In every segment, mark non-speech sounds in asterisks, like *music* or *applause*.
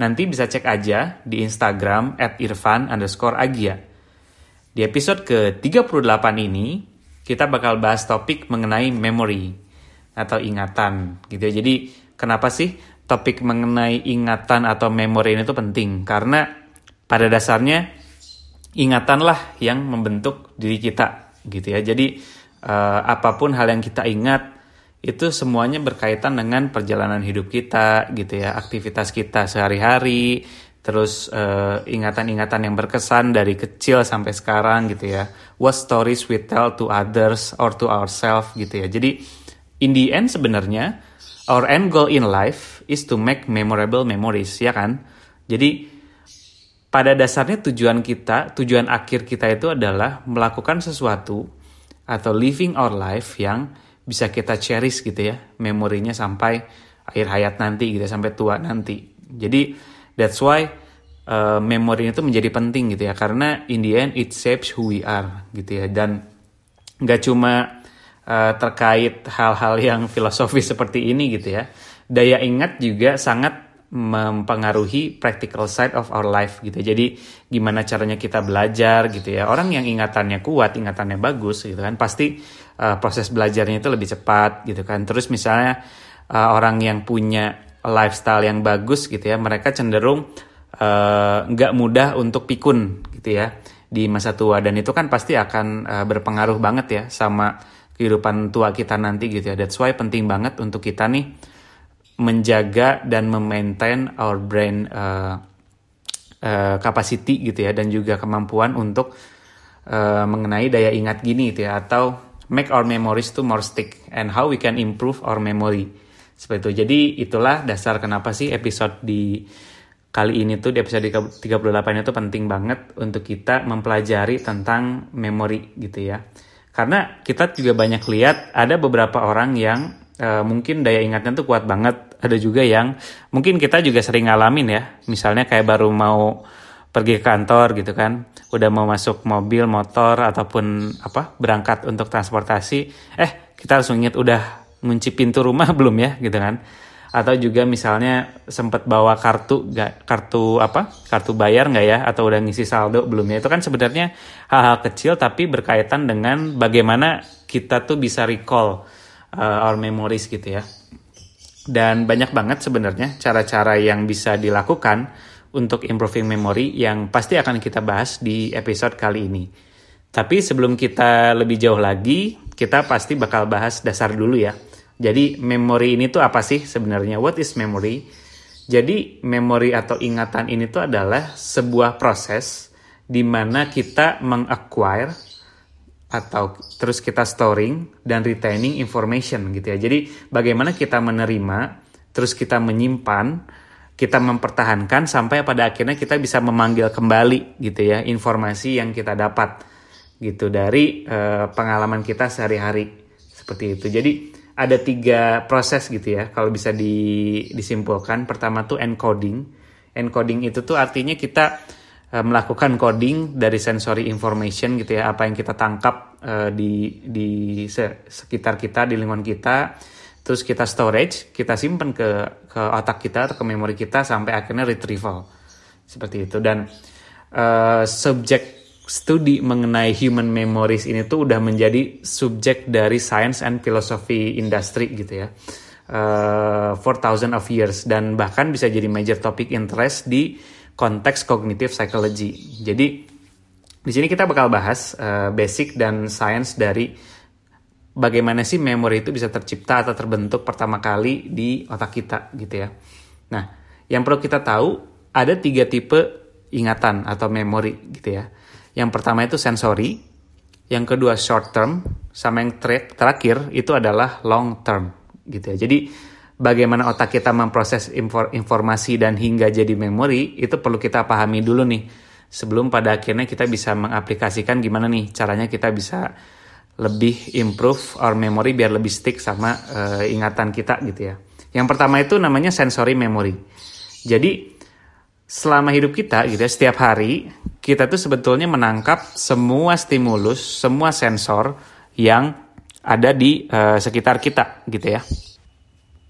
Nanti bisa cek aja di Instagram at irfan underscore agia. Di episode ke-38 ini, kita bakal bahas topik mengenai memory atau ingatan gitu ya. Jadi kenapa sih topik mengenai ingatan atau memory ini tuh penting? Karena pada dasarnya ingatanlah yang membentuk diri kita gitu ya. Jadi uh, apa pun hal yang kita ingat itu semuanya berkaitan dengan perjalanan hidup kita gitu ya aktivitas kita sehari-hari terus eh, ingatan-ingatan yang berkesan dari kecil sampai sekarang gitu ya. What stories we tell to others or to ourselves gitu ya. Jadi in the end sebenarnya our end goal in life is to make memorable memories ya kan? Jadi pada dasarnya tujuan kita tujuan akhir kita itu adalah melakukan sesuatu atau living our life yang bisa kita cherish gitu ya memorinya sampai akhir hayat nanti gitu ya, sampai tua nanti jadi that's why uh, memori itu menjadi penting gitu ya karena in the end it shapes who we are gitu ya dan nggak cuma uh, terkait hal-hal yang filosofis seperti ini gitu ya daya ingat juga sangat mempengaruhi practical side of our life gitu. Jadi gimana caranya kita belajar gitu ya. Orang yang ingatannya kuat, ingatannya bagus gitu kan, pasti uh, proses belajarnya itu lebih cepat gitu kan. Terus misalnya uh, orang yang punya lifestyle yang bagus gitu ya, mereka cenderung eh, nggak uh, mudah untuk pikun gitu ya di masa tua dan itu kan pasti akan uh, berpengaruh banget ya sama kehidupan tua kita nanti gitu ya. That's why penting banget untuk kita nih menjaga dan memaintain our brain uh, uh, capacity gitu ya dan juga kemampuan untuk uh, mengenai daya ingat gini gitu ya atau make our memories to more stick and how we can improve our memory. Seperti itu. Jadi itulah dasar kenapa sih episode di kali ini tuh di episode 38 itu penting banget untuk kita mempelajari tentang memori gitu ya. Karena kita juga banyak lihat ada beberapa orang yang uh, mungkin daya ingatnya tuh kuat banget. Ada juga yang mungkin kita juga sering ngalamin ya. Misalnya kayak baru mau pergi ke kantor gitu kan udah mau masuk mobil motor ataupun apa berangkat untuk transportasi eh kita harus ingat udah ngunci pintu rumah *laughs* belum ya gitu kan? Atau juga misalnya sempat bawa kartu gak kartu apa kartu bayar nggak ya atau udah ngisi saldo belum ya? Itu kan sebenarnya hal-hal kecil tapi berkaitan dengan bagaimana kita tuh bisa recall uh, our memories gitu ya. Dan banyak banget sebenarnya cara-cara yang bisa dilakukan untuk improving memory yang pasti akan kita bahas di episode kali ini. Tapi sebelum kita lebih jauh lagi, kita pasti bakal bahas dasar dulu ya. Jadi memory ini tuh apa sih sebenarnya? What is memory? Jadi memory atau ingatan ini tuh adalah sebuah proses di mana kita mengacquire atau terus kita storing dan retaining information gitu ya. Jadi bagaimana kita menerima, terus kita menyimpan kita mempertahankan sampai pada akhirnya kita bisa memanggil kembali gitu ya informasi yang kita dapat gitu dari uh, pengalaman kita sehari-hari seperti itu. Jadi ada tiga proses gitu ya kalau bisa di, disimpulkan. Pertama tuh encoding. Encoding itu tuh artinya kita uh, melakukan coding dari sensory information gitu ya apa yang kita tangkap uh, di di sekitar kita di lingkungan kita terus kita storage, kita simpan ke ke otak kita atau ke memori kita sampai akhirnya retrieval. Seperti itu. Dan uh, subjek studi mengenai human memories ini tuh udah menjadi subjek dari science and philosophy industry gitu ya. Uh, for thousand of years. Dan bahkan bisa jadi major topic interest di konteks cognitive psychology. Jadi di sini kita bakal bahas uh, basic dan science dari bagaimana sih memori itu bisa tercipta atau terbentuk pertama kali di otak kita gitu ya. Nah, yang perlu kita tahu ada tiga tipe ingatan atau memori gitu ya. Yang pertama itu sensori, yang kedua short term, sama yang terakhir itu adalah long term gitu ya. Jadi bagaimana otak kita memproses informasi dan hingga jadi memori itu perlu kita pahami dulu nih sebelum pada akhirnya kita bisa mengaplikasikan gimana nih caranya kita bisa lebih improve our memory biar lebih stick sama uh, ingatan kita gitu ya. Yang pertama itu namanya sensory memory. Jadi selama hidup kita gitu ya, setiap hari kita tuh sebetulnya menangkap semua stimulus, semua sensor yang ada di uh, sekitar kita gitu ya.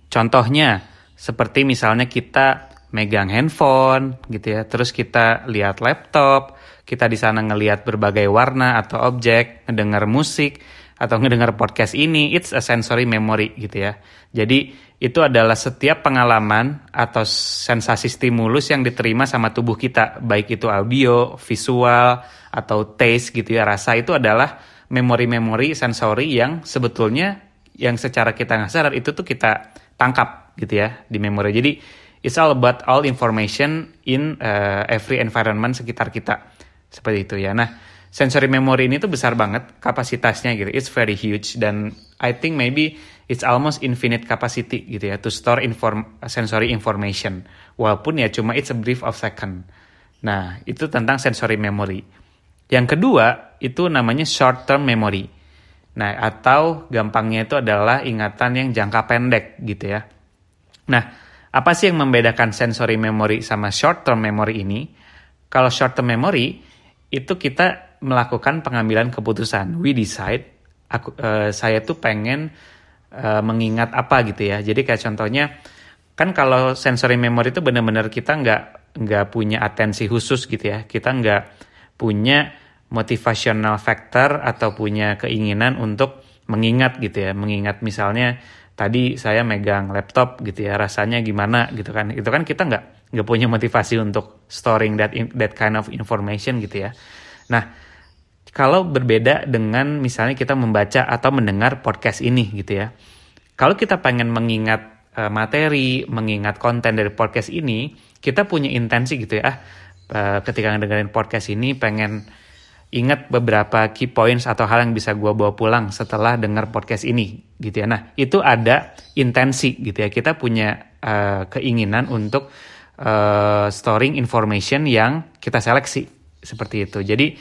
Contohnya seperti misalnya kita megang handphone gitu ya, terus kita lihat laptop, kita di sana ngelihat berbagai warna atau objek, ngedengar musik atau ngedengar podcast ini, it's a sensory memory gitu ya. Jadi itu adalah setiap pengalaman atau sensasi stimulus yang diterima sama tubuh kita, baik itu audio, visual atau taste gitu ya, rasa itu adalah memori-memori sensori yang sebetulnya yang secara kita nggak sadar itu tuh kita tangkap gitu ya di memori. Jadi it's all about all information in uh, every environment sekitar kita seperti itu ya. Nah, sensory memory ini tuh besar banget kapasitasnya gitu. It's very huge dan I think maybe it's almost infinite capacity gitu ya to store inform sensory information. Walaupun ya cuma it's a brief of second. Nah, itu tentang sensory memory. Yang kedua, itu namanya short term memory. Nah, atau gampangnya itu adalah ingatan yang jangka pendek gitu ya. Nah, apa sih yang membedakan sensory memory sama short term memory ini? Kalau short term memory itu kita melakukan pengambilan keputusan. We decide aku uh, saya tuh pengen uh, mengingat apa gitu ya. Jadi kayak contohnya kan kalau sensory memory itu benar-benar kita nggak nggak punya atensi khusus gitu ya. Kita nggak punya motivational factor atau punya keinginan untuk mengingat gitu ya. Mengingat misalnya tadi saya megang laptop gitu ya rasanya gimana gitu kan itu kan kita nggak nggak punya motivasi untuk storing that that kind of information gitu ya nah kalau berbeda dengan misalnya kita membaca atau mendengar podcast ini gitu ya kalau kita pengen mengingat uh, materi mengingat konten dari podcast ini kita punya intensi gitu ya uh, ketika ngedengerin podcast ini pengen ingat beberapa key points atau hal yang bisa gue bawa pulang setelah dengar podcast ini gitu ya. Nah itu ada intensi gitu ya. Kita punya uh, keinginan untuk uh, storing information yang kita seleksi seperti itu. Jadi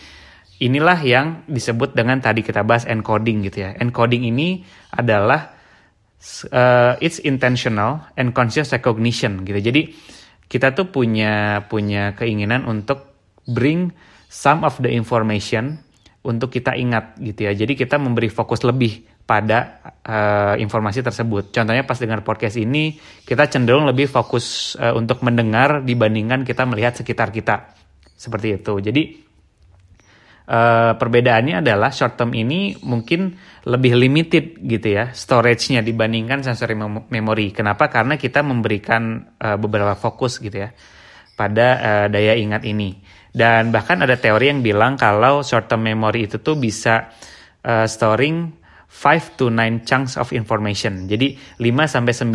inilah yang disebut dengan tadi kita bahas encoding gitu ya. Encoding ini adalah uh, it's intentional and conscious recognition gitu. Jadi kita tuh punya punya keinginan untuk bring some of the information untuk kita ingat gitu ya. Jadi kita memberi fokus lebih pada uh, informasi tersebut. Contohnya pas dengar podcast ini, kita cenderung lebih fokus uh, untuk mendengar dibandingkan kita melihat sekitar kita. Seperti itu. Jadi uh, perbedaannya adalah short term ini mungkin lebih limited gitu ya storage-nya dibandingkan sensory memory. Kenapa? Karena kita memberikan uh, beberapa fokus gitu ya pada uh, daya ingat ini. Dan bahkan ada teori yang bilang kalau short term memory itu tuh bisa uh, storing 5 to 9 chunks of information. Jadi 5 sampai 9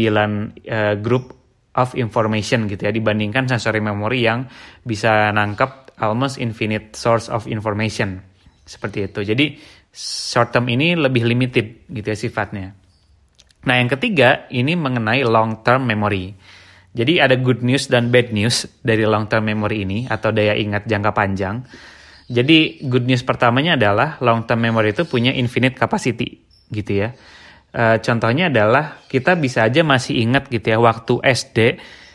uh, group of information gitu ya dibandingkan sensory memory yang bisa nangkep almost infinite source of information. Seperti itu. Jadi short term ini lebih limited gitu ya sifatnya. Nah, yang ketiga ini mengenai long term memory. Jadi ada good news dan bad news dari long term memory ini atau daya ingat jangka panjang. Jadi good news pertamanya adalah long term memory itu punya infinite capacity gitu ya. E, contohnya adalah kita bisa aja masih ingat gitu ya waktu SD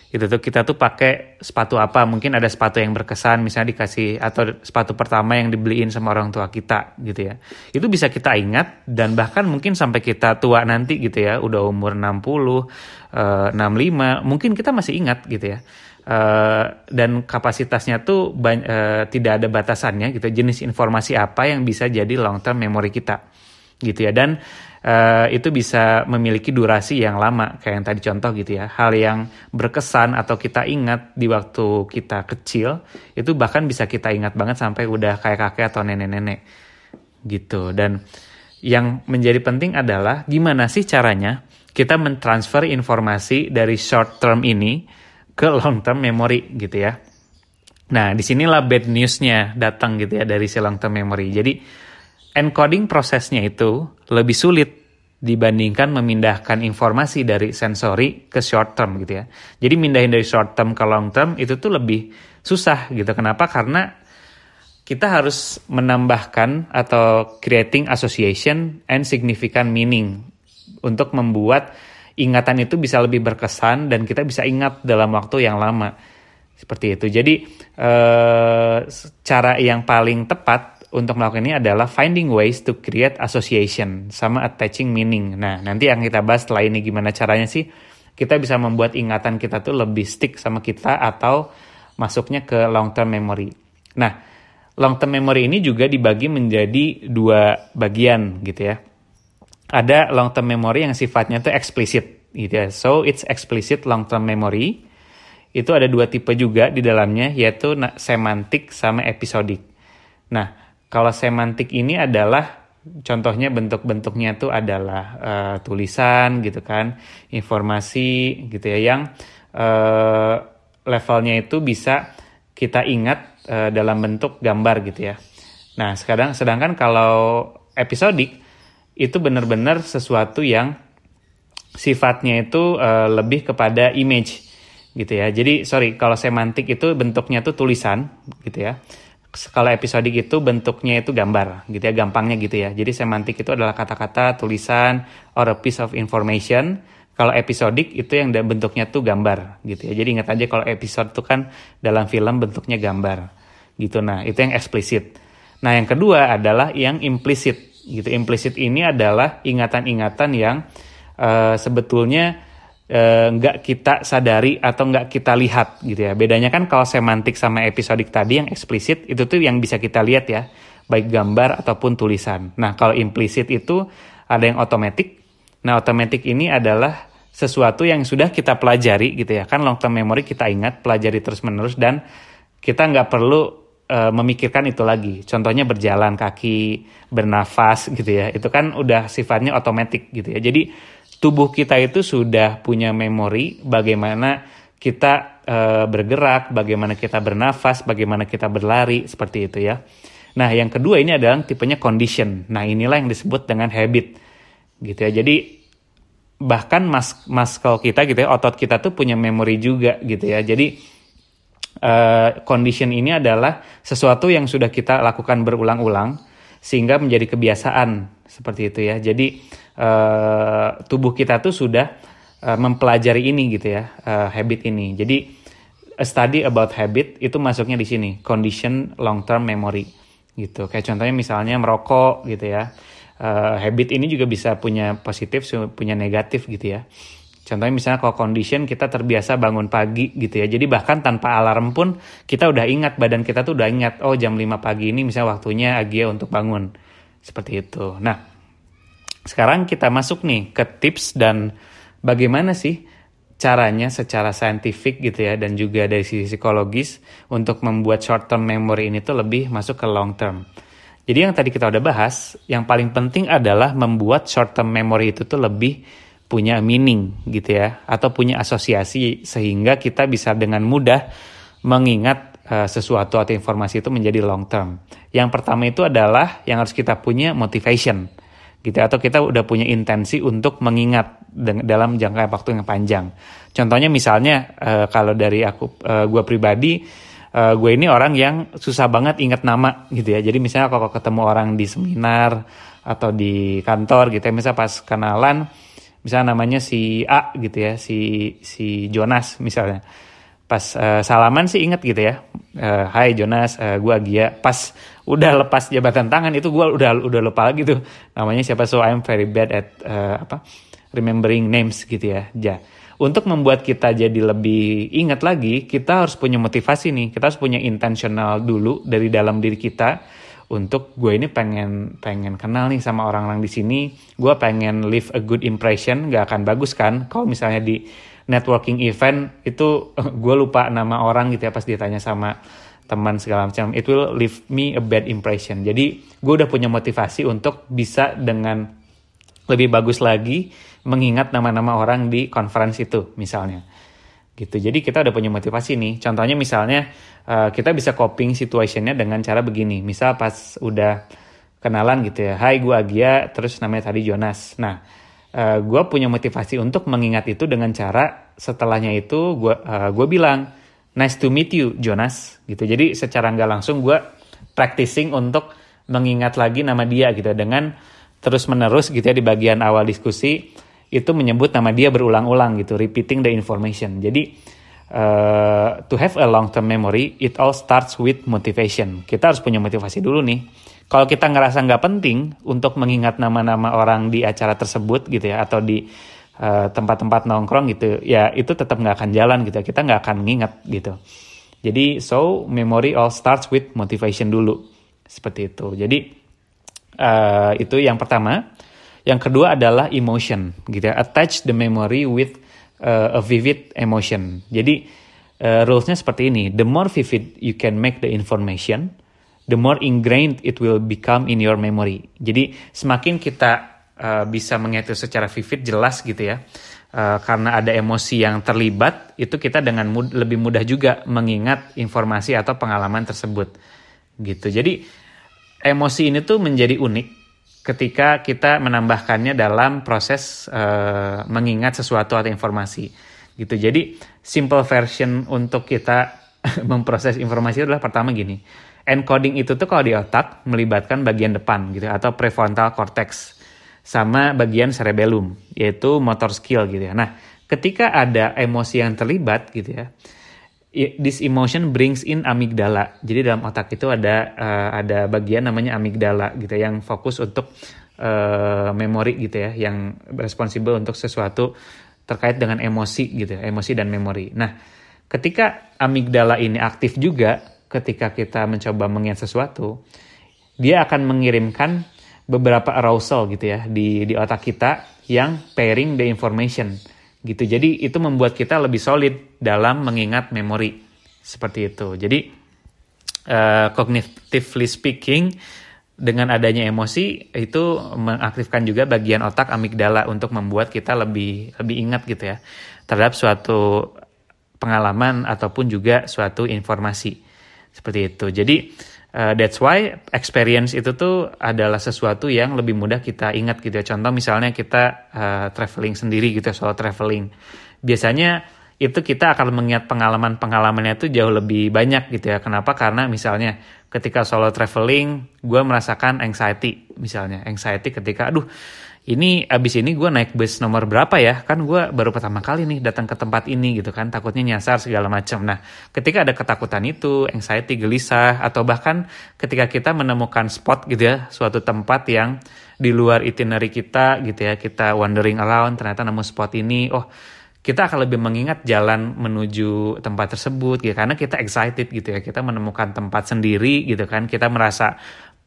itu tuh kita tuh pakai sepatu apa. Mungkin ada sepatu yang berkesan misalnya dikasih atau sepatu pertama yang dibeliin sama orang tua kita gitu ya. Itu bisa kita ingat dan bahkan mungkin sampai kita tua nanti gitu ya udah umur 60 uh, 65 mungkin kita masih ingat gitu ya. Uh, dan kapasitasnya tuh uh, tidak ada batasannya gitu jenis informasi apa yang bisa jadi long term memory kita gitu ya dan uh, itu bisa memiliki durasi yang lama kayak yang tadi contoh gitu ya hal yang berkesan atau kita ingat di waktu kita kecil itu bahkan bisa kita ingat banget sampai udah kayak kakek atau nenek-nenek gitu dan yang menjadi penting adalah gimana sih caranya kita mentransfer informasi dari short term ini ke long term memory gitu ya. Nah, di sinilah bad newsnya datang gitu ya dari si long term memory. Jadi, encoding prosesnya itu lebih sulit dibandingkan memindahkan informasi dari sensori ke short term gitu ya. Jadi mindahin dari short term ke long term itu tuh lebih susah gitu. Kenapa? Karena kita harus menambahkan atau creating association and significant meaning untuk membuat ingatan itu bisa lebih berkesan dan kita bisa ingat dalam waktu yang lama. Seperti itu. Jadi eh, cara yang paling tepat untuk melakukan ini adalah finding ways to create association sama attaching meaning. Nah, nanti yang kita bahas setelah ini gimana caranya sih kita bisa membuat ingatan kita tuh lebih stick sama kita atau masuknya ke long term memory. Nah, long term memory ini juga dibagi menjadi dua bagian gitu ya. Ada long term memory yang sifatnya tuh explicit gitu ya. So, it's explicit long term memory. Itu ada dua tipe juga di dalamnya yaitu semantik sama episodik. Nah, kalau semantik ini adalah contohnya bentuk-bentuknya itu adalah uh, tulisan gitu kan, informasi gitu ya yang uh, levelnya itu bisa kita ingat uh, dalam bentuk gambar gitu ya. Nah, sekarang sedangkan kalau episodik itu benar-benar sesuatu yang sifatnya itu uh, lebih kepada image gitu ya. Jadi sorry kalau semantik itu bentuknya tuh tulisan gitu ya kalau episodik itu bentuknya itu gambar gitu ya gampangnya gitu ya. Jadi semantik itu adalah kata-kata tulisan or a piece of information. Kalau episodik itu yang bentuknya tuh gambar gitu ya. Jadi ingat aja kalau episode itu kan dalam film bentuknya gambar gitu. Nah itu yang eksplisit. Nah yang kedua adalah yang implisit gitu. Implisit ini adalah ingatan-ingatan yang uh, sebetulnya nggak uh, kita sadari atau nggak kita lihat gitu ya. Bedanya kan kalau semantik sama episodik tadi yang eksplisit itu tuh yang bisa kita lihat ya, baik gambar ataupun tulisan. Nah kalau implisit itu ada yang otomatis. Nah otomatis ini adalah sesuatu yang sudah kita pelajari gitu ya kan long term memory kita ingat pelajari terus menerus dan kita nggak perlu uh, memikirkan itu lagi. Contohnya berjalan kaki, bernafas gitu ya. Itu kan udah sifatnya otomatis gitu ya. Jadi tubuh kita itu sudah punya memori bagaimana kita e, bergerak, bagaimana kita bernafas, bagaimana kita berlari seperti itu ya. Nah, yang kedua ini adalah tipenya condition. Nah, inilah yang disebut dengan habit. Gitu ya. Jadi bahkan mas muscle kita gitu ya, otot kita tuh punya memori juga gitu ya. Jadi e, condition ini adalah sesuatu yang sudah kita lakukan berulang-ulang sehingga menjadi kebiasaan seperti itu ya. Jadi uh, tubuh kita tuh sudah uh, mempelajari ini gitu ya, uh, habit ini. Jadi a study about habit itu masuknya di sini, condition long term memory gitu. Kayak contohnya misalnya merokok gitu ya. Uh, habit ini juga bisa punya positif, punya negatif gitu ya. Contohnya misalnya kalau condition kita terbiasa bangun pagi gitu ya. Jadi bahkan tanpa alarm pun kita udah ingat badan kita tuh udah ingat oh jam 5 pagi ini misalnya waktunya Agia untuk bangun. Seperti itu. Nah, sekarang kita masuk nih ke tips dan bagaimana sih caranya secara saintifik gitu ya dan juga dari sisi psikologis untuk membuat short term memory ini tuh lebih masuk ke long term. Jadi yang tadi kita udah bahas, yang paling penting adalah membuat short term memory itu tuh lebih punya meaning gitu ya atau punya asosiasi sehingga kita bisa dengan mudah mengingat uh, sesuatu atau informasi itu menjadi long term. Yang pertama itu adalah yang harus kita punya motivation gitu atau kita udah punya intensi untuk mengingat dalam jangka waktu yang panjang. Contohnya misalnya uh, kalau dari aku uh, gue pribadi uh, gue ini orang yang susah banget ingat nama gitu ya. Jadi misalnya kalau ketemu orang di seminar atau di kantor gitu ya, misalnya pas kenalan misalnya namanya si A gitu ya, si si Jonas misalnya. Pas uh, salaman sih inget gitu ya. Uh, Hai Jonas, uh, gue Agia. Pas udah lepas jabatan tangan itu gue udah udah lupa lagi tuh. Namanya siapa? So I'm very bad at uh, apa remembering names gitu ya ja. Untuk membuat kita jadi lebih ingat lagi kita harus punya motivasi nih. Kita harus punya intentional dulu dari dalam diri kita. Untuk gue ini pengen pengen kenal nih sama orang-orang di sini. Gue pengen leave a good impression gak akan bagus kan? Kalau misalnya di networking event itu *laughs* gue lupa nama orang gitu ya pas ditanya sama teman segala macam it will leave me a bad impression. Jadi gue udah punya motivasi untuk bisa dengan lebih bagus lagi mengingat nama-nama orang di conference itu misalnya. Gitu. Jadi kita udah punya motivasi nih. Contohnya misalnya uh, kita bisa coping situationnya dengan cara begini. Misal pas udah kenalan gitu ya. Hai gue Agia terus namanya tadi Jonas. Nah uh, gue punya motivasi untuk mengingat itu dengan cara setelahnya itu gue uh, gue bilang nice to meet you Jonas. Gitu. Jadi secara nggak langsung gue practicing untuk mengingat lagi nama dia gitu. Dengan terus menerus gitu ya di bagian awal diskusi itu menyebut nama dia berulang-ulang gitu. Repeating the information. Jadi uh, to have a long term memory it all starts with motivation. Kita harus punya motivasi dulu nih. Kalau kita ngerasa nggak penting untuk mengingat nama-nama orang di acara tersebut gitu ya atau di tempat-tempat uh, nongkrong gitu ya itu tetap nggak akan jalan gitu ya. kita nggak akan mengingat gitu. Jadi so memory all starts with motivation dulu. Seperti itu. Jadi uh, itu yang pertama. Yang kedua adalah emotion gitu ya. Attach the memory with uh, a vivid emotion. Jadi uh, rulesnya seperti ini. The more vivid you can make the information the more ingrained it will become in your memory. Jadi semakin kita uh, bisa mengingat secara vivid, jelas gitu ya, uh, karena ada emosi yang terlibat, itu kita dengan mud lebih mudah juga mengingat informasi atau pengalaman tersebut. Gitu. Jadi emosi ini tuh menjadi unik ketika kita menambahkannya dalam proses uh, mengingat sesuatu atau informasi. Gitu. Jadi simple version untuk kita *laughs* memproses informasi adalah pertama gini encoding itu tuh kalau di otak melibatkan bagian depan gitu atau prefrontal cortex sama bagian cerebellum yaitu motor skill gitu ya. Nah, ketika ada emosi yang terlibat gitu ya, this emotion brings in amigdala. Jadi dalam otak itu ada uh, ada bagian namanya amigdala gitu ya, yang fokus untuk uh, memori gitu ya, yang responsible untuk sesuatu terkait dengan emosi gitu ya, emosi dan memori. Nah, ketika amigdala ini aktif juga ketika kita mencoba mengingat sesuatu, dia akan mengirimkan beberapa arousal gitu ya di di otak kita yang pairing the information gitu. Jadi itu membuat kita lebih solid dalam mengingat memori seperti itu. Jadi uh, cognitively speaking dengan adanya emosi itu mengaktifkan juga bagian otak amigdala untuk membuat kita lebih lebih ingat gitu ya terhadap suatu pengalaman ataupun juga suatu informasi seperti itu jadi uh, that's why experience itu tuh adalah sesuatu yang lebih mudah kita ingat gitu ya contoh misalnya kita uh, traveling sendiri gitu ya soal traveling biasanya itu kita akan mengingat pengalaman-pengalamannya itu jauh lebih banyak gitu ya. Kenapa? Karena misalnya ketika solo traveling, gue merasakan anxiety misalnya. Anxiety ketika, aduh ini abis ini gue naik bus nomor berapa ya? Kan gue baru pertama kali nih datang ke tempat ini gitu kan. Takutnya nyasar segala macam nah ketika ada ketakutan itu anxiety gelisah atau bahkan ketika kita menemukan spot gitu ya suatu tempat yang di luar itinerary kita gitu ya kita wandering around ternyata nemu spot ini oh kita akan lebih mengingat jalan menuju tempat tersebut gitu karena kita excited gitu ya. Kita menemukan tempat sendiri gitu kan. Kita merasa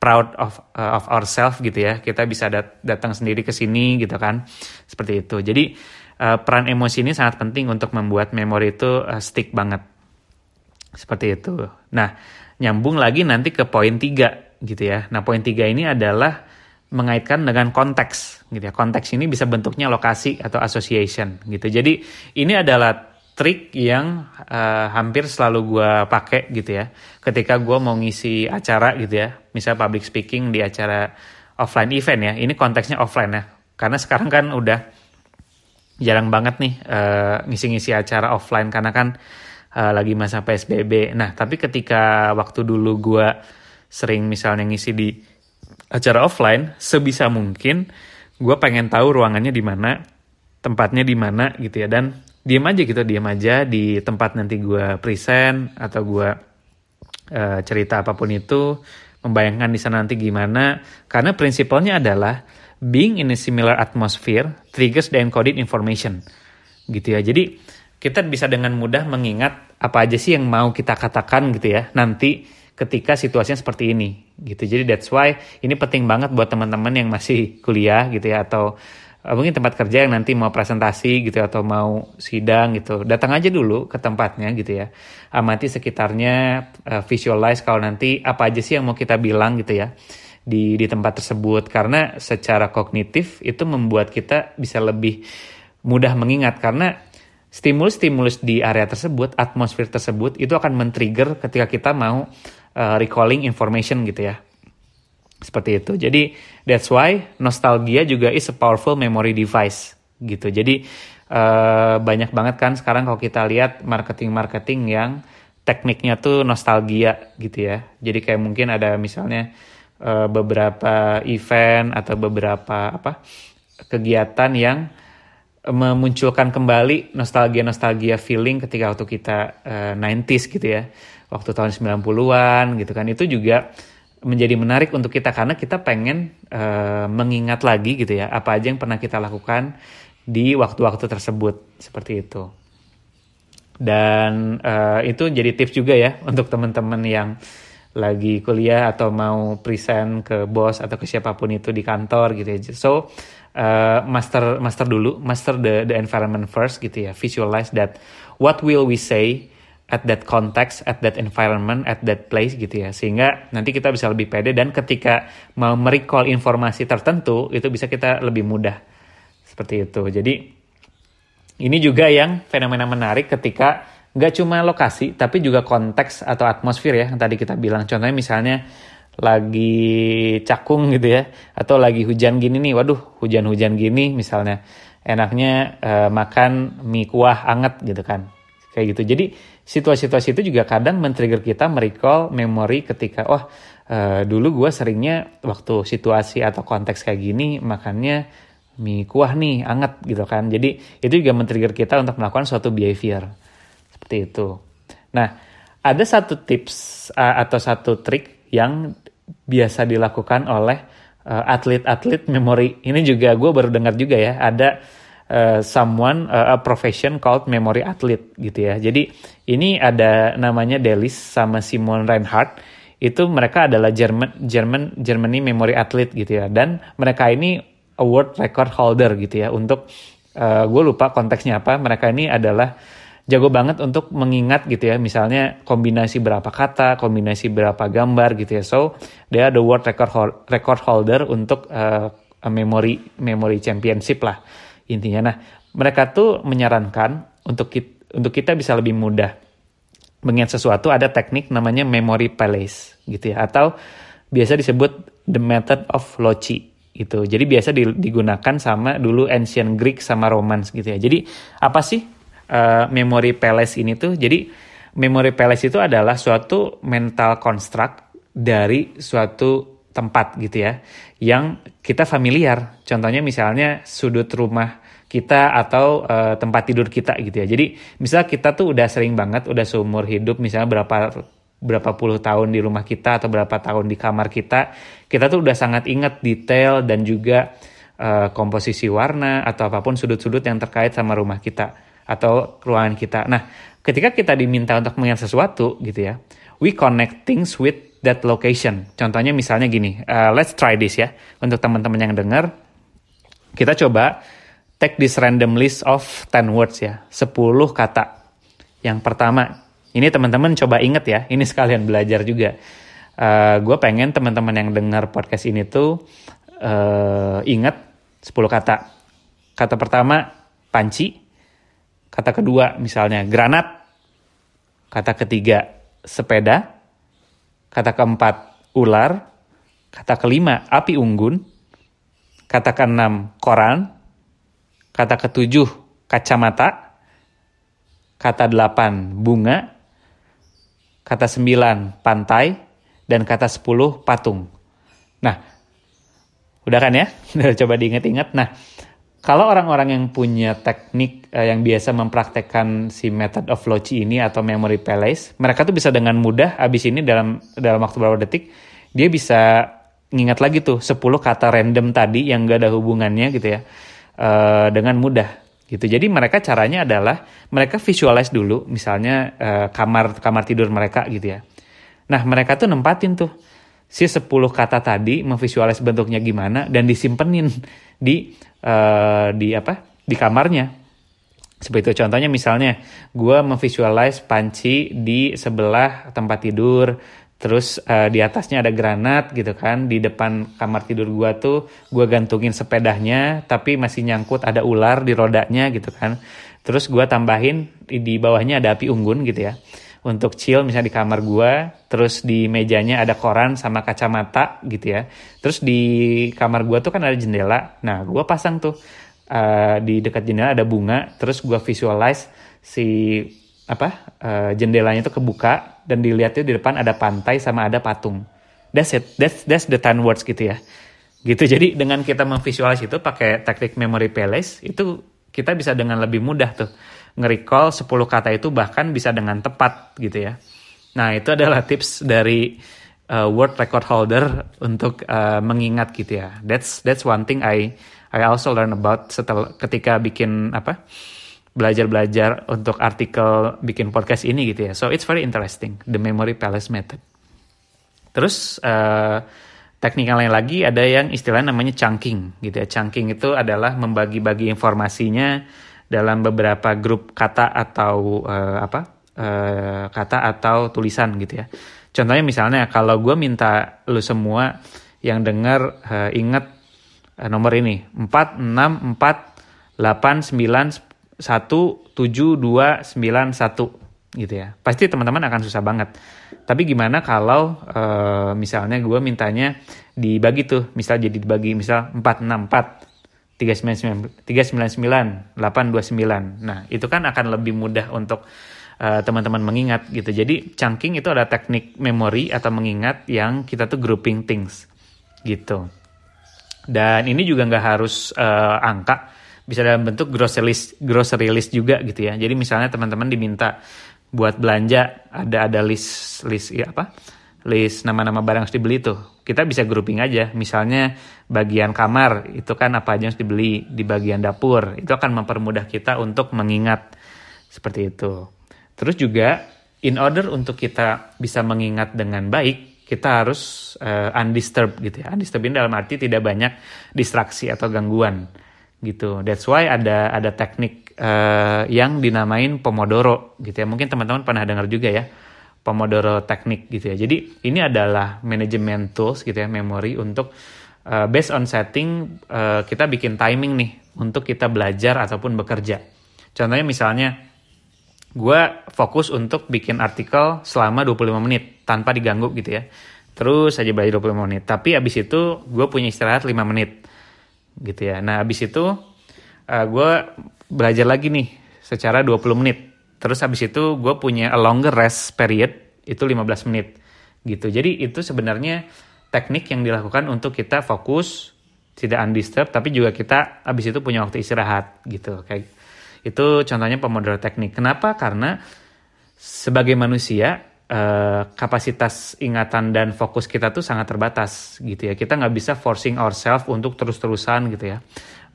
proud of uh, of ourselves gitu ya. Kita bisa dat datang sendiri ke sini gitu kan. Seperti itu. Jadi uh, peran emosi ini sangat penting untuk membuat memori itu uh, stick banget. Seperti itu. Nah nyambung lagi nanti ke poin tiga gitu ya. Nah poin tiga ini adalah mengaitkan dengan konteks gitu ya. Konteks ini bisa bentuknya lokasi atau association gitu. Jadi ini adalah trik yang uh, hampir selalu gue pakai gitu ya. Ketika gue mau ngisi acara gitu ya misal public speaking di acara offline event ya ini konteksnya offline ya. Karena sekarang kan udah jarang banget nih uh, ngisi-ngisi acara offline karena kan uh, lagi masa psbb nah tapi ketika waktu dulu gue sering misalnya ngisi di acara offline sebisa mungkin gue pengen tahu ruangannya di mana tempatnya di mana gitu ya. Dan diam aja gitu diam aja di tempat nanti gue present atau gue uh, cerita apa pun itu membayangkan di sana nanti gimana. Karena prinsipalnya adalah being in a similar atmosphere triggers the encoded information. Gitu ya. Jadi kita bisa dengan mudah mengingat apa aja sih yang mau kita katakan gitu ya nanti ketika situasinya seperti ini. Gitu. Jadi that's why ini penting banget buat teman-teman yang masih kuliah gitu ya atau mungkin tempat kerja yang nanti mau presentasi gitu atau mau sidang gitu. Datang aja dulu ke tempatnya gitu ya. Amati sekitarnya uh, visualize kalau nanti apa aja sih yang mau kita bilang gitu ya di di tempat tersebut. Karena secara kognitif itu membuat kita bisa lebih mudah mengingat. Karena stimulus-stimulus di area tersebut atmosfer tersebut itu akan men-trigger ketika kita mau uh, recalling information gitu ya Seperti itu. Jadi that's why nostalgia juga is a powerful memory device gitu. Jadi uh, banyak banget kan sekarang kalau kita lihat marketing-marketing yang tekniknya tuh nostalgia gitu ya. Jadi kayak mungkin ada misalnya uh, beberapa event atau beberapa apa kegiatan yang memunculkan kembali nostalgia-nostalgia feeling ketika waktu kita uh, 90s gitu ya. Waktu tahun 90-an gitu kan. Itu juga menjadi menarik untuk kita karena kita pengen uh, mengingat lagi gitu ya apa aja yang pernah kita lakukan di waktu-waktu tersebut seperti itu. Dan uh, itu jadi tips juga ya untuk teman-teman yang lagi kuliah atau mau present ke bos atau ke siapa pun itu di kantor gitu ya. So uh, master master dulu, master the the environment first gitu ya. Visualize that what will we say at that context, at that environment, at that place gitu ya. Sehingga nanti kita bisa lebih pede dan ketika mau merecall informasi tertentu itu bisa kita lebih mudah. Seperti itu. Jadi ini juga yang fenomena menarik ketika nggak cuma lokasi tapi juga konteks atau atmosfer ya yang tadi kita bilang. Contohnya misalnya lagi cakung gitu ya atau lagi hujan gini nih waduh hujan-hujan gini misalnya enaknya uh, makan mie kuah anget gitu kan kayak gitu jadi situasi-situasi itu juga kadang men-trigger kita merecall memori ketika wah uh, dulu gue seringnya waktu situasi atau konteks kayak gini makannya mie kuah nih anget gitu kan. Jadi itu juga men-trigger kita untuk melakukan suatu behavior. Seperti itu. Nah ada satu tips uh, atau satu trik yang biasa dilakukan oleh uh, atlet-atlet memory. Ini juga gue baru dengar juga ya, ada uh, someone uh, a profession called memory athlete gitu ya. Jadi ini ada namanya Delis sama Simon Reinhardt. Itu mereka adalah German German Germany memory athlete gitu ya. Dan mereka ini award record holder gitu ya untuk uh, gue lupa konteksnya apa. Mereka ini adalah jago banget untuk mengingat gitu ya misalnya kombinasi berapa kata kombinasi berapa gambar gitu ya so dia ada world record record holder untuk uh, memory memory championship lah intinya nah mereka tuh menyarankan untuk kita, untuk kita bisa lebih mudah mengingat sesuatu ada teknik namanya memory palace gitu ya atau biasa disebut the method of Loci gitu. Jadi biasa digunakan sama dulu ancient Greek sama Romans gitu ya. Jadi apa sih uh, memory palace ini tuh? Jadi memory palace itu adalah suatu mental construct dari suatu tempat gitu ya yang kita familiar contohnya misalnya sudut rumah kita atau uh, tempat tidur kita gitu ya jadi misal kita tuh udah sering banget udah seumur hidup misalnya berapa berapa puluh tahun di rumah kita atau berapa tahun di kamar kita kita tuh udah sangat ingat detail dan juga uh, komposisi warna atau apa pun sudut-sudut yang terkait sama rumah kita atau ruangan kita. Nah, ketika kita diminta untuk mengingat sesuatu gitu ya, we connect things with that location. Contohnya misalnya gini, uh, let's try this ya. Untuk teman-teman yang dengar, kita coba take this random list of 10 words ya, 10 kata. Yang pertama, ini teman-teman coba inget ya, ini *laughs* sekalian belajar juga. Uh, gue pengen teman-teman yang dengar podcast ini tuh uh, inget 10 kata. Kata pertama, panci. Kata kedua misalnya granat. Kata ketiga sepeda. Kata keempat ular. Kata kelima api unggun. Kata keenam koran. Kata ketujuh kacamata. Kata delapan bunga. Kata sembilan pantai. Dan kata sepuluh patung. Nah, udah kan ya? *laughs* Coba diinget-inget. Nah, kalau orang-orang yang punya teknik uh, yang biasa mempraktekkan si method of Loci ini atau memory palace, mereka tuh bisa dengan mudah abis ini dalam dalam waktu beberapa detik dia bisa ngingat lagi tuh 10 kata random tadi yang gak ada hubungannya gitu ya uh, dengan mudah gitu. Jadi mereka caranya adalah mereka visualize dulu misalnya uh, kamar kamar tidur mereka gitu ya. Nah, mereka tuh nempatin tuh si 10 kata tadi memvisualize bentuknya gimana dan disimpenin di uh, di apa? Di kamarnya. Seperti itu. Contohnya misalnya gue memvisualize panci di sebelah tempat tidur terus uh, di atasnya ada granat gitu kan di depan kamar tidur gue tuh gue gantungin sepedanya tapi masih nyangkut ada ular di rodanya gitu kan. Terus gue tambahin di bawahnya ada api unggun gitu ya untuk chill misalnya di kamar gue terus di mejanya ada koran sama kacamata gitu ya. Terus di kamar gue tuh kan ada jendela. Nah gue pasang tuh uh, di dekat jendela ada bunga terus gue visualize si apa uh, jendelanya itu kebuka dan dilihatnya di depan ada pantai sama ada patung. That's it. That's that's the ten words gitu ya. Gitu. Jadi dengan kita memvisualis itu pakai teknik memory palace itu kita bisa dengan lebih mudah tuh nge-recall 10 kata itu bahkan bisa dengan tepat gitu ya. Nah, itu adalah tips dari uh, word record holder untuk uh, mengingat gitu ya. That's that's one thing I I also learn about setelah ketika bikin apa? belajar-belajar untuk artikel bikin podcast ini gitu ya. So it's very interesting the memory palace method. Terus uh, teknik yang lain lagi ada yang istilah namanya chunking gitu ya. Chunking itu adalah membagi-bagi informasinya dalam beberapa grup kata atau uh, apa uh, kata atau tulisan gitu ya. Contohnya misalnya kalau gue minta lu semua yang dengar uh, ingat uh, nomor ini 4 6 4 8 9 1 7 2 9 1 gitu ya. Pasti teman-teman akan susah banget. Tapi gimana kalau uh, misalnya gue mintanya dibagi tuh, misal jadi dibagi misal 4 6 4 399 399 829. Nah, itu kan akan lebih mudah untuk uh, teman-teman mengingat gitu. Jadi chunking itu adalah teknik memori atau mengingat yang kita tuh grouping things gitu. Dan ini juga nggak harus uh, angka, bisa dalam bentuk grocery list, grocery list juga gitu ya. Jadi misalnya teman-teman diminta buat belanja ada ada list list ya apa? List nama-nama barang harus dibeli tuh. Kita bisa grouping aja. Misalnya bagian kamar itu kan apa aja yang harus dibeli di bagian dapur. Itu akan mempermudah kita untuk mengingat. Seperti itu. Terus juga in order untuk kita bisa mengingat dengan baik kita harus uh, undisturbed gitu ya. Undisturbed ini dalam arti tidak banyak distraksi atau gangguan gitu. That's why ada ada teknik uh, yang dinamain pomodoro gitu ya. Mungkin teman-teman pernah dengar juga ya Pomodoro teknik gitu ya. Jadi ini adalah manajemen tools gitu ya, memori untuk uh, based on setting uh, kita bikin timing nih untuk kita belajar ataupun bekerja. Contohnya misalnya gue fokus untuk bikin artikel selama 25 menit tanpa diganggu gitu ya. Terus aja belajar 25 menit. Tapi abis itu gue punya istirahat 5 menit gitu ya. Nah abis itu uh, eh, gue belajar lagi nih secara 20 menit Terus habis itu gue punya a longer rest period itu 15 menit gitu. Jadi itu sebenarnya teknik yang dilakukan untuk kita fokus tidak undisturbed tapi juga kita habis itu punya waktu istirahat gitu. Kayak itu contohnya Pomodoro teknik. Kenapa? Karena sebagai manusia eh, kapasitas ingatan dan fokus kita tuh sangat terbatas gitu ya. Kita nggak bisa forcing ourselves untuk terus-terusan gitu ya.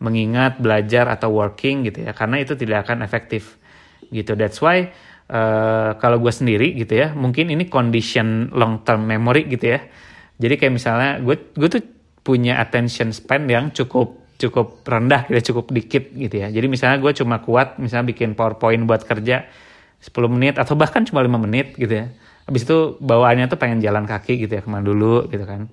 Mengingat, belajar atau working gitu ya. Karena itu tidak akan efektif gitu. That's why uh, kalau gue sendiri gitu ya mungkin ini condition long term memory gitu ya. Jadi kayak misalnya gue gue tuh punya attention span yang cukup cukup rendah gitu cukup dikit gitu ya. Jadi misalnya gue cuma kuat misalnya bikin powerpoint buat kerja 10 menit atau bahkan cuma lima menit gitu ya. Habis itu bawaannya tuh pengen jalan kaki gitu ya ke mana dulu gitu kan.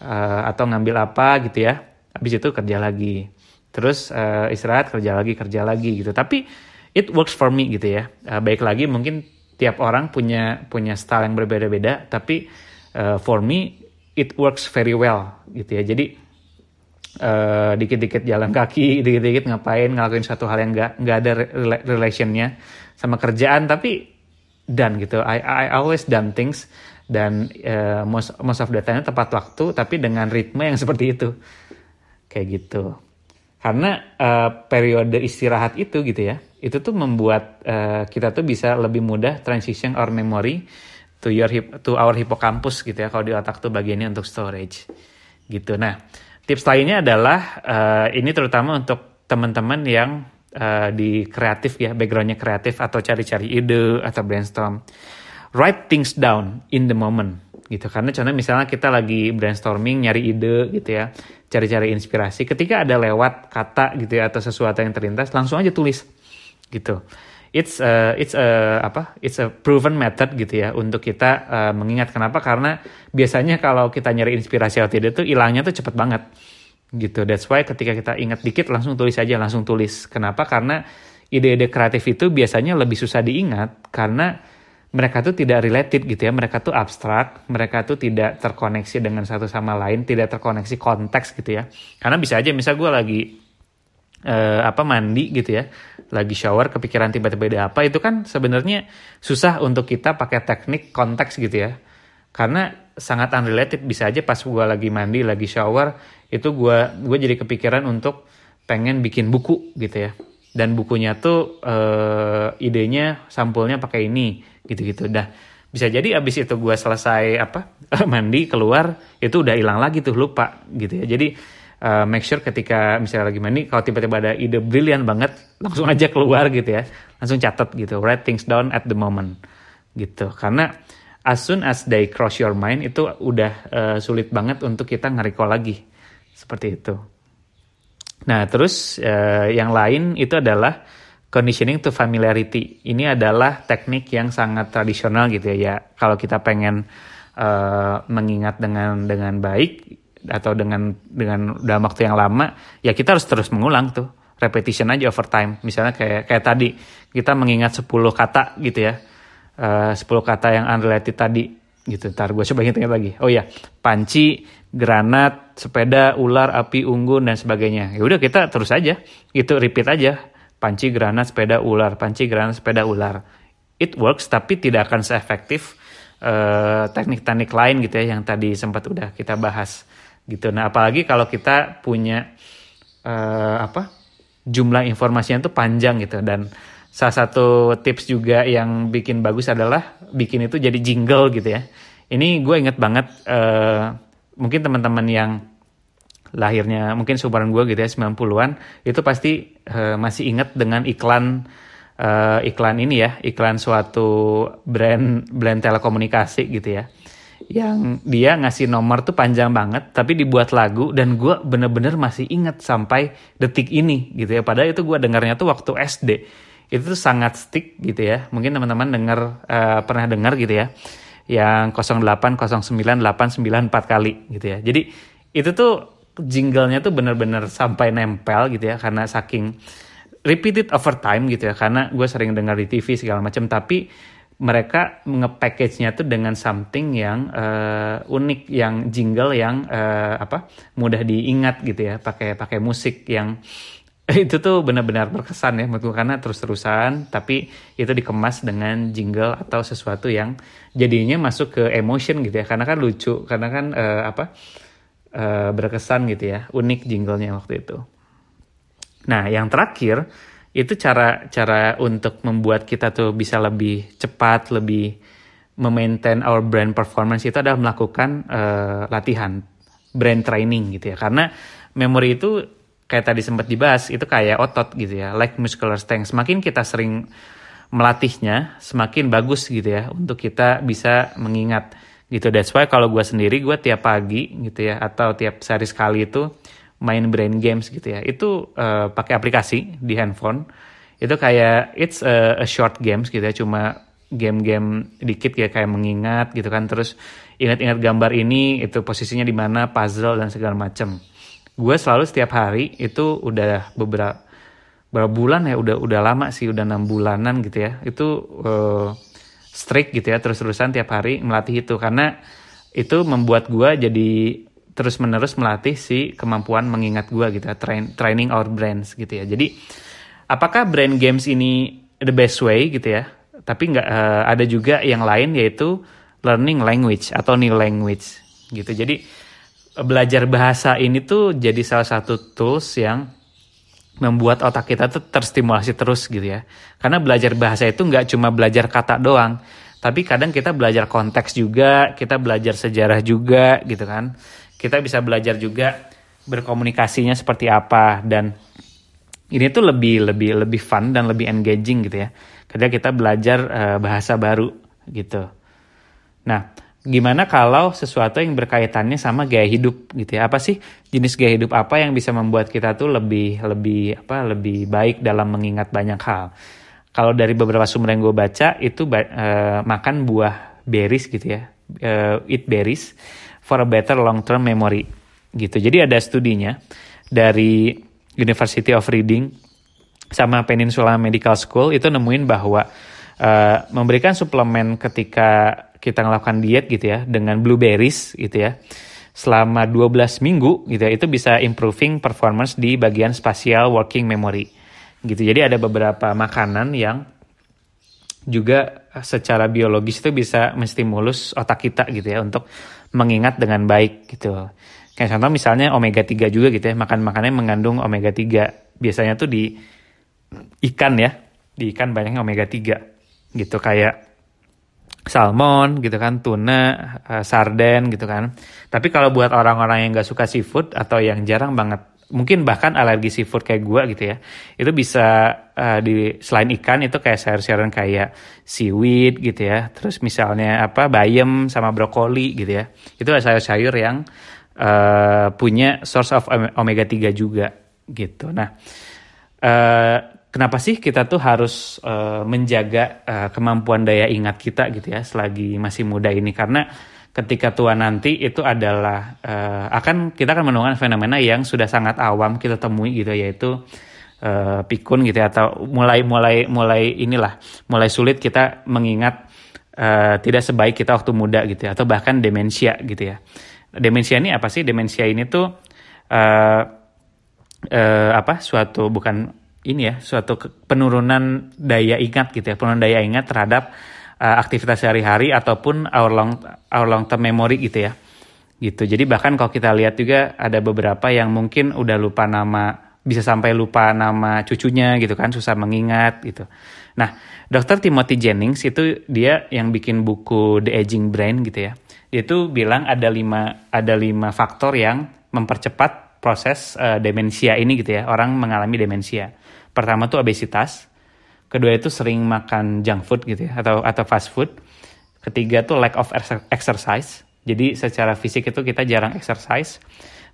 Uh, atau ngambil apa gitu ya. Habis itu kerja lagi. Terus uh, istirahat kerja lagi kerja lagi gitu. Tapi it works for me gitu ya. Uh, baik lagi mungkin tiap orang punya punya style yang berbeda-beda, tapi uh, for me it works very well gitu ya. Jadi uh, dikit-dikit jalan kaki, dikit-dikit ngapain ngelakuin satu hal yang nggak nggak ada relationnya sama kerjaan, tapi done gitu. I I always done things dan uh, most most of the time tepat waktu, tapi dengan ritme yang *laughs* seperti itu, kayak gitu. Karena uh, periode istirahat itu gitu ya, itu tuh membuat uh, kita tuh bisa lebih mudah transition our memory to your hip, to our hippocampus gitu ya kalau di otak tuh bagiannya untuk storage gitu. Nah tips lainnya adalah uh, ini terutama untuk teman-teman yang uh, di kreatif ya backgroundnya kreatif atau cari-cari ide atau brainstorm. Write things down in the moment gitu. Karena contohnya misalnya kita lagi brainstorming nyari ide gitu ya cari-cari inspirasi ketika ada lewat kata gitu ya atau sesuatu yang terlintas langsung aja tulis gitu. It's a, it's a apa? It's a proven method gitu ya untuk kita uh, mengingat kenapa karena biasanya kalau kita nyari inspirasi atau tidak tuh hilangnya tuh cepet banget gitu. That's why ketika kita ingat dikit langsung tulis aja langsung tulis. Kenapa? Karena ide-ide kreatif itu biasanya lebih susah diingat karena mereka tuh tidak related gitu ya mereka tuh abstrak mereka tuh tidak terkoneksi dengan satu sama lain tidak terkoneksi konteks gitu ya karena bisa aja misal gue lagi uh, apa mandi gitu ya lagi shower kepikiran tiba-tiba ada apa itu kan sebenarnya susah untuk kita pakai teknik konteks gitu ya. Karena sangat unrelated bisa aja pas gue lagi mandi lagi shower itu gue gue jadi kepikiran untuk pengen bikin buku gitu ya. Dan bukunya tuh uh, idenya sampulnya pakai ini gitu-gitu. Dah bisa jadi abis itu gue selesai apa *laughs* mandi keluar itu udah hilang lagi tuh lupa gitu ya. Jadi uh, make sure ketika misalnya lagi mandi kalau tiba-tiba ada ide brilian banget langsung aja keluar gitu ya langsung catat gitu write things down at the moment gitu karena as soon as they cross your mind itu udah uh, sulit banget untuk kita nge lagi seperti itu Nah, terus uh, yang lain itu adalah conditioning to familiarity. Ini adalah teknik yang sangat tradisional gitu ya. Ya, kalau kita pengen uh, mengingat dengan dengan baik atau dengan dengan dalam waktu yang lama, ya kita harus terus mengulang tuh. Repetition aja over time. Misalnya kayak kayak tadi kita mengingat 10 kata gitu ya. Uh, 10 kata yang unrelated tadi gitu. Ntar gue coba ingat lagi. Oh ya, panci granat, sepeda, ular, api, unggun dan sebagainya. Ya udah kita terus aja, itu repeat aja. Panci, granat, sepeda, ular, panci, granat, sepeda, ular. It works tapi tidak akan seefektif uh, teknik-teknik lain gitu ya yang tadi sempat udah kita bahas gitu. Nah, apalagi kalau kita punya uh, apa? jumlah informasinya itu panjang gitu dan salah satu tips juga yang bikin bagus adalah bikin itu jadi jingle gitu ya. Ini gue inget banget uh, mungkin teman-teman yang lahirnya mungkin seumuran gue gitu ya 90-an itu pasti uh, masih inget dengan iklan uh, iklan ini ya iklan suatu brand brand telekomunikasi gitu ya yang dia ngasih nomor tuh panjang banget tapi dibuat lagu dan gue bener-bener masih inget sampai detik ini gitu ya. Padahal itu gue dengarnya tuh waktu SD itu tuh sangat stick gitu ya. Mungkin teman-teman dengar uh, pernah dengar gitu ya. Yang 0809894 kali gitu ya. Jadi itu tuh jinglenya tuh bener-bener sampai nempel gitu ya. Karena saking repeated over time gitu ya. Karena gue sering dengar di TV segala macam tapi mereka nge-package-nya tuh dengan something yang uh, unik yang jingle yang uh, apa mudah diingat gitu ya pakai pakai musik yang *laughs* itu tuh benar-benar berkesan ya menurutku karena terus-terusan tapi itu dikemas dengan jingle atau sesuatu yang jadinya masuk ke emotion gitu ya. Karena kan lucu karena kan uh, apa uh, berkesan gitu ya unik jinglenya waktu itu. Nah yang terakhir itu cara cara untuk membuat kita tuh bisa lebih cepat lebih memaintain our brand performance itu adalah melakukan uh, latihan brand training gitu ya. Karena memori itu kayak tadi sempat dibahas itu kayak otot gitu ya like muscular strength. Semakin kita sering melatihnya semakin bagus gitu ya untuk kita bisa mengingat gitu. That's why kalau gue sendiri gue tiap pagi gitu ya atau tiap sehari sekali itu main brain games gitu ya. Itu uh, pakai aplikasi di handphone. Itu kayak it's a, a short games gitu ya. Cuma game-game dikit ya kayak mengingat gitu kan. Terus ingat-ingat gambar ini itu posisinya di mana puzzle dan segala macam gue selalu setiap hari itu udah beberapa berapa bulan ya udah udah lama sih udah enam bulanan gitu ya. Itu uh, strict gitu ya terus-terusan tiap hari melatih itu. Karena itu membuat gue jadi terus menerus melatih si kemampuan mengingat gue gitu ya train, training our brains gitu ya jadi apakah brain games ini the best way gitu ya tapi nggak uh, ada juga yang lain yaitu learning language atau new language gitu jadi belajar bahasa ini tuh jadi salah satu tools yang membuat otak kita tuh terstimulasi terus gitu ya. Karena belajar bahasa itu nggak cuma belajar kata doang, tapi kadang kita belajar konteks juga, kita belajar sejarah juga gitu kan. Kita bisa belajar juga berkomunikasinya seperti apa. Dan ini tuh lebih lebih lebih fun dan lebih engaging gitu ya. Ketika kita belajar uh, bahasa baru gitu. Nah, gimana kalau sesuatu yang berkaitannya sama gaya hidup gitu ya? Apa sih jenis gaya hidup? Apa yang bisa membuat kita tuh lebih lebih apa lebih baik dalam mengingat banyak hal? Kalau dari beberapa sumber yang gue baca itu uh, makan buah berries gitu ya. Uh, eat berries for a better long term memory gitu. Jadi ada studinya dari University of Reading sama Peninsula Medical School itu nemuin bahwa uh, memberikan suplemen ketika kita melakukan diet gitu ya dengan blueberries gitu ya selama 12 minggu gitu ya itu bisa improving performance di bagian spatial working memory gitu. Jadi ada beberapa makanan yang juga secara biologis itu bisa menstimulus otak kita gitu ya untuk mengingat dengan baik gitu. Kayak contoh misalnya omega 3 juga gitu ya makan makannya mengandung omega 3 biasanya tuh di ikan ya di ikan banyaknya omega 3 gitu. Kayak salmon gitu kan, tuna, uh, sarden gitu kan. Tapi kalau buat orang-orang yang gak suka seafood atau yang jarang banget, mungkin bahkan alergi seafood kayak gue gitu ya, itu bisa uh, di selain ikan itu kayak sayur-sayuran kayak seaweed gitu ya, terus misalnya apa bayam sama brokoli gitu ya, itu sayur-sayur yang uh, punya source of omega 3 juga gitu. Nah, uh, kenapa sih kita tuh harus uh, menjaga uh, kemampuan daya ingat kita gitu ya selagi masih muda ini karena ketika tua nanti itu adalah uh, akan kita akan menemukan fenomena yang sudah sangat awam kita temui gitu yaitu uh, pikun gitu ya atau mulai mulai mulai inilah mulai sulit kita mengingat uh, tidak sebaik kita waktu muda gitu ya atau bahkan demensia gitu ya. Demensia ini apa sih? Demensia ini tuh uh, uh, apa suatu bukan ini ya suatu penurunan daya ingat gitu ya penurunan daya ingat terhadap uh, aktivitas sehari-hari ataupun our long our long term memory gitu ya. Gitu. Jadi bahkan kalau kita lihat juga ada beberapa yang mungkin udah lupa nama bisa sampai lupa nama cucunya gitu kan susah mengingat gitu. Nah dokter Timothy Jennings itu dia yang bikin buku The Aging Brain gitu ya. Dia tuh bilang ada lima ada lima faktor yang mempercepat proses uh, demensia ini gitu ya. Orang mengalami demensia. Pertama tuh obesitas, kedua itu sering makan junk food gitu ya atau atau fast food. Ketiga tuh lack of exercise. Jadi secara fisik itu kita jarang exercise.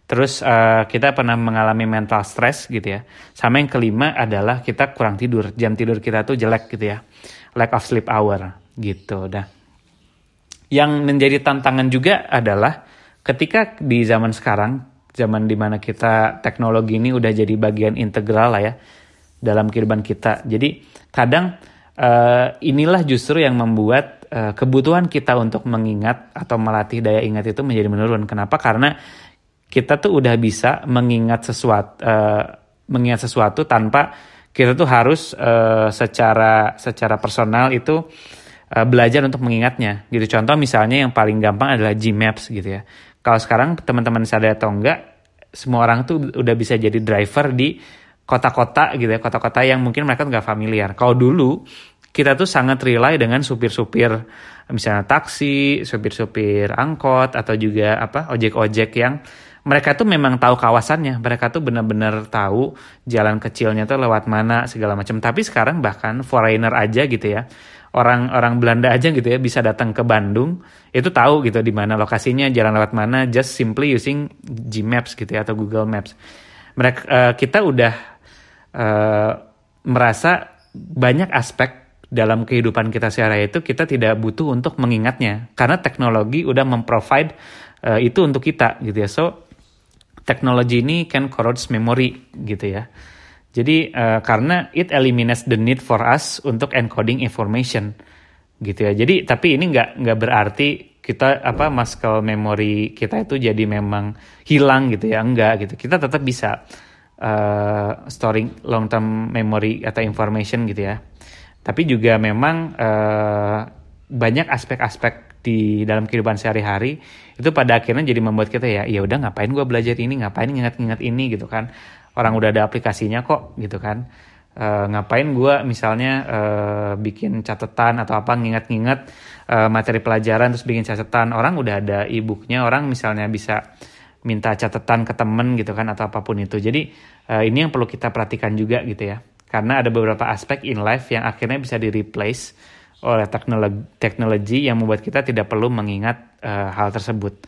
Terus uh, kita pernah mengalami mental stress gitu ya. Sama yang kelima adalah kita kurang tidur. Jam tidur kita tuh jelek gitu ya. Lack of sleep hour gitu. Dah. Yang menjadi tantangan juga adalah ketika di zaman sekarang, zaman di mana kita teknologi ini udah jadi bagian integral lah ya dalam kehidupan kita. Jadi kadang uh, inilah justru yang membuat uh, kebutuhan kita untuk mengingat atau melatih daya ingat itu menjadi menurun. Kenapa? Karena kita tuh udah bisa mengingat sesuatu uh, mengingat sesuatu tanpa kita tuh harus uh, secara secara personal itu uh, belajar untuk mengingatnya. Gitu. Contoh misalnya yang paling gampang adalah Gmaps gitu ya. Kalau sekarang teman-teman sadar atau enggak, semua orang tuh udah bisa jadi driver di kota-kota gitu ya, kota-kota yang mungkin mereka nggak familiar. Kalau dulu kita tuh sangat rely dengan supir-supir misalnya taksi, supir-supir angkot atau juga apa ojek-ojek yang mereka tuh memang tahu kawasannya, mereka tuh benar-benar tahu jalan kecilnya tuh lewat mana segala macam. Tapi sekarang bahkan foreigner aja gitu ya, orang-orang Belanda aja gitu ya bisa datang ke Bandung itu tahu gitu di mana lokasinya, jalan lewat mana, just simply using Gmaps gitu ya atau Google Maps. Mereka uh, kita udah uh, merasa banyak aspek dalam kehidupan kita sehari itu kita tidak butuh untuk mengingatnya. Karena teknologi udah memprovide uh, itu untuk kita gitu ya. So teknologi ini can corrodes memory gitu ya. Jadi uh, karena it eliminates the need for us untuk encoding information gitu ya. Jadi tapi ini nggak nggak berarti kita apa muscle memory kita itu jadi memang hilang gitu ya. Enggak gitu. Kita tetap bisa uh, storing long term memory atau information gitu ya. Tapi juga memang uh, banyak aspek-aspek di dalam kehidupan sehari-hari itu pada akhirnya jadi membuat kita ya ya udah ngapain gue belajar ini? Ngapain ingat-ingat ini? gitu kan. Orang udah ada aplikasinya kok gitu kan. Uh, ngapain gue misalnya uh, bikin catatan atau apa ngingat-ngingat uh, materi pelajaran terus bikin catatan. Orang udah ada e-booknya orang misalnya bisa minta catatan ke temen gitu kan atau apa pun itu. Jadi uh, ini yang perlu kita perhatikan juga gitu ya. Karena ada beberapa aspek in life yang akhirnya bisa di replace oleh teknologi, teknologi yang membuat kita tidak perlu mengingat uh, hal tersebut.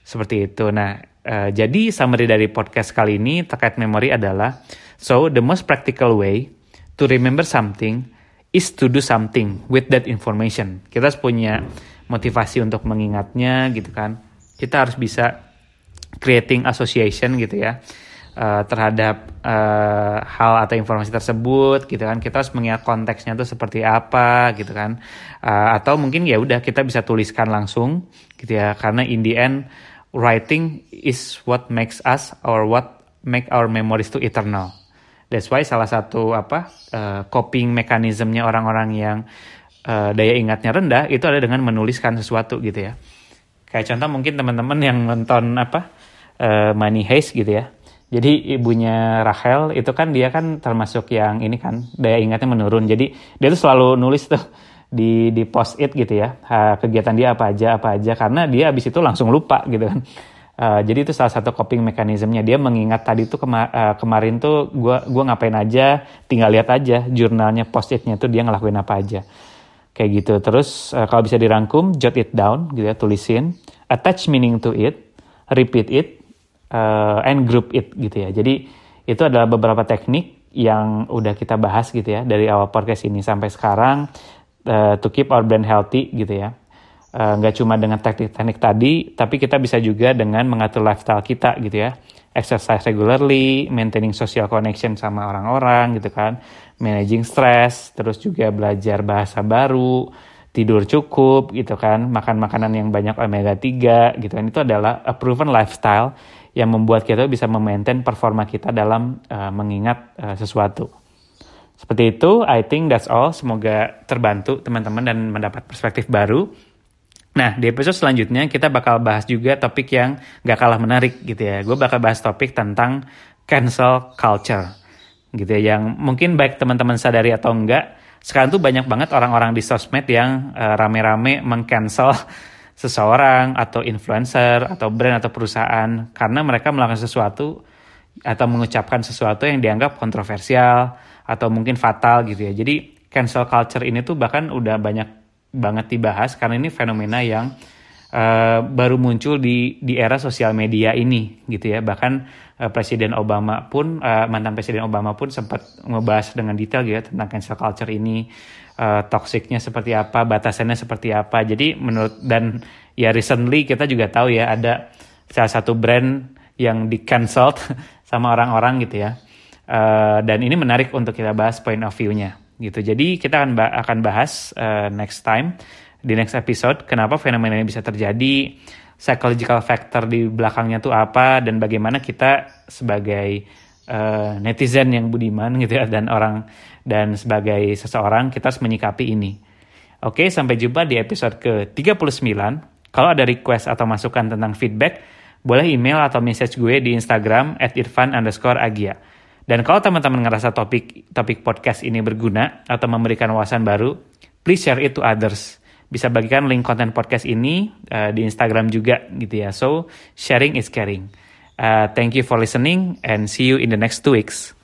Seperti itu. Nah, uh, jadi summary dari podcast kali ini terkait memori adalah so the most practical way to remember something is to do something with that information. Kita harus punya motivasi untuk mengingatnya gitu kan. Kita harus bisa creating association gitu ya uh, terhadap uh, hal atau informasi tersebut gitu kan. Kita harus mengingat konteksnya itu seperti apa gitu kan. Uh, atau mungkin ya udah kita bisa tuliskan langsung gitu ya karena in the end writing is what makes us or what make our memories to eternal. That's why salah satu apa uh, coping mekanismenya orang-orang yang uh, daya ingatnya rendah itu ada dengan menuliskan sesuatu gitu ya. Kayak contoh mungkin teman-teman yang nonton apa uh, Money Heist gitu ya. Jadi ibunya Rachel itu kan dia kan termasuk yang ini kan daya ingatnya menurun. Jadi dia tuh selalu nulis tuh di di post it gitu ya. Kegiatan dia apa aja apa aja. Karena dia abis itu langsung lupa gitu kan. Uh, jadi itu salah satu coping mekanismenya dia mengingat tadi tuh kema uh, kemarin tuh gue gua ngapain aja tinggal lihat aja jurnalnya post itnya tuh dia ngelakuin apa aja. Kayak gitu. Terus uh, kalau bisa dirangkum jot it down gitu ya tulisin. Attach meaning to it repeat it uh, and group it gitu ya. Jadi itu adalah beberapa teknik yang udah kita bahas gitu ya dari awal podcast ini sampai sekarang uh, to keep our brain healthy gitu ya. Eh, nggak cuma dengan teknik-teknik tadi, tapi kita bisa juga dengan mengatur lifestyle kita gitu ya. Exercise regularly, maintaining social connection sama orang-orang gitu kan, managing stress, terus juga belajar bahasa baru, tidur cukup gitu kan, makan makanan yang banyak omega 3 gitu kan. Itu adalah a proven lifestyle yang membuat kita bisa memaintain performa kita dalam uh, mengingat uh, sesuatu. Seperti itu, I think that's all. Semoga terbantu teman-teman dan mendapat perspektif baru. Nah, di episode selanjutnya kita bakal bahas juga topik yang gak kalah menarik gitu ya. Gue bakal bahas topik tentang cancel culture gitu ya. Yang mungkin baik teman-teman sadari atau enggak, sekarang tuh banyak banget orang-orang di sosmed yang uh, rame-rame mengcancel seseorang atau influencer atau brand atau perusahaan karena mereka melakukan sesuatu atau mengucapkan sesuatu yang dianggap kontroversial atau mungkin fatal gitu ya. Jadi cancel culture ini tuh bahkan udah banyak banget dibahas karena ini fenomena yang uh, baru muncul di di era sosial media ini gitu ya. Bahkan uh, Presiden Obama pun uh, mantan Presiden Obama pun sempat ngebahas dengan detail gitu ya tentang cancel culture ini uh, toksiknya seperti apa, batasannya seperti apa. Jadi menurut dan ya recently kita juga tahu ya ada salah satu brand yang di cancelled *laughs* sama orang-orang gitu ya. Uh, dan ini menarik untuk kita bahas point of view-nya gitu. Jadi kita akan akan bahas uh, next time di next episode kenapa fenomena ini bisa terjadi, psychological factor di belakangnya tuh apa dan bagaimana kita sebagai uh, netizen yang budiman gitu ya dan orang dan sebagai seseorang kita harus menyikapi ini. Oke, sampai jumpa di episode ke-39. Kalau ada request atau masukan tentang feedback, boleh email atau message gue di Instagram at irfan underscore agia. Dan kalau teman-teman ngerasa topik topik podcast ini berguna atau memberikan wawasan baru, please share it to others. Bisa bagikan link konten podcast ini uh, di Instagram juga gitu ya. So, sharing is caring. Uh, thank you for listening and see you in the next two weeks.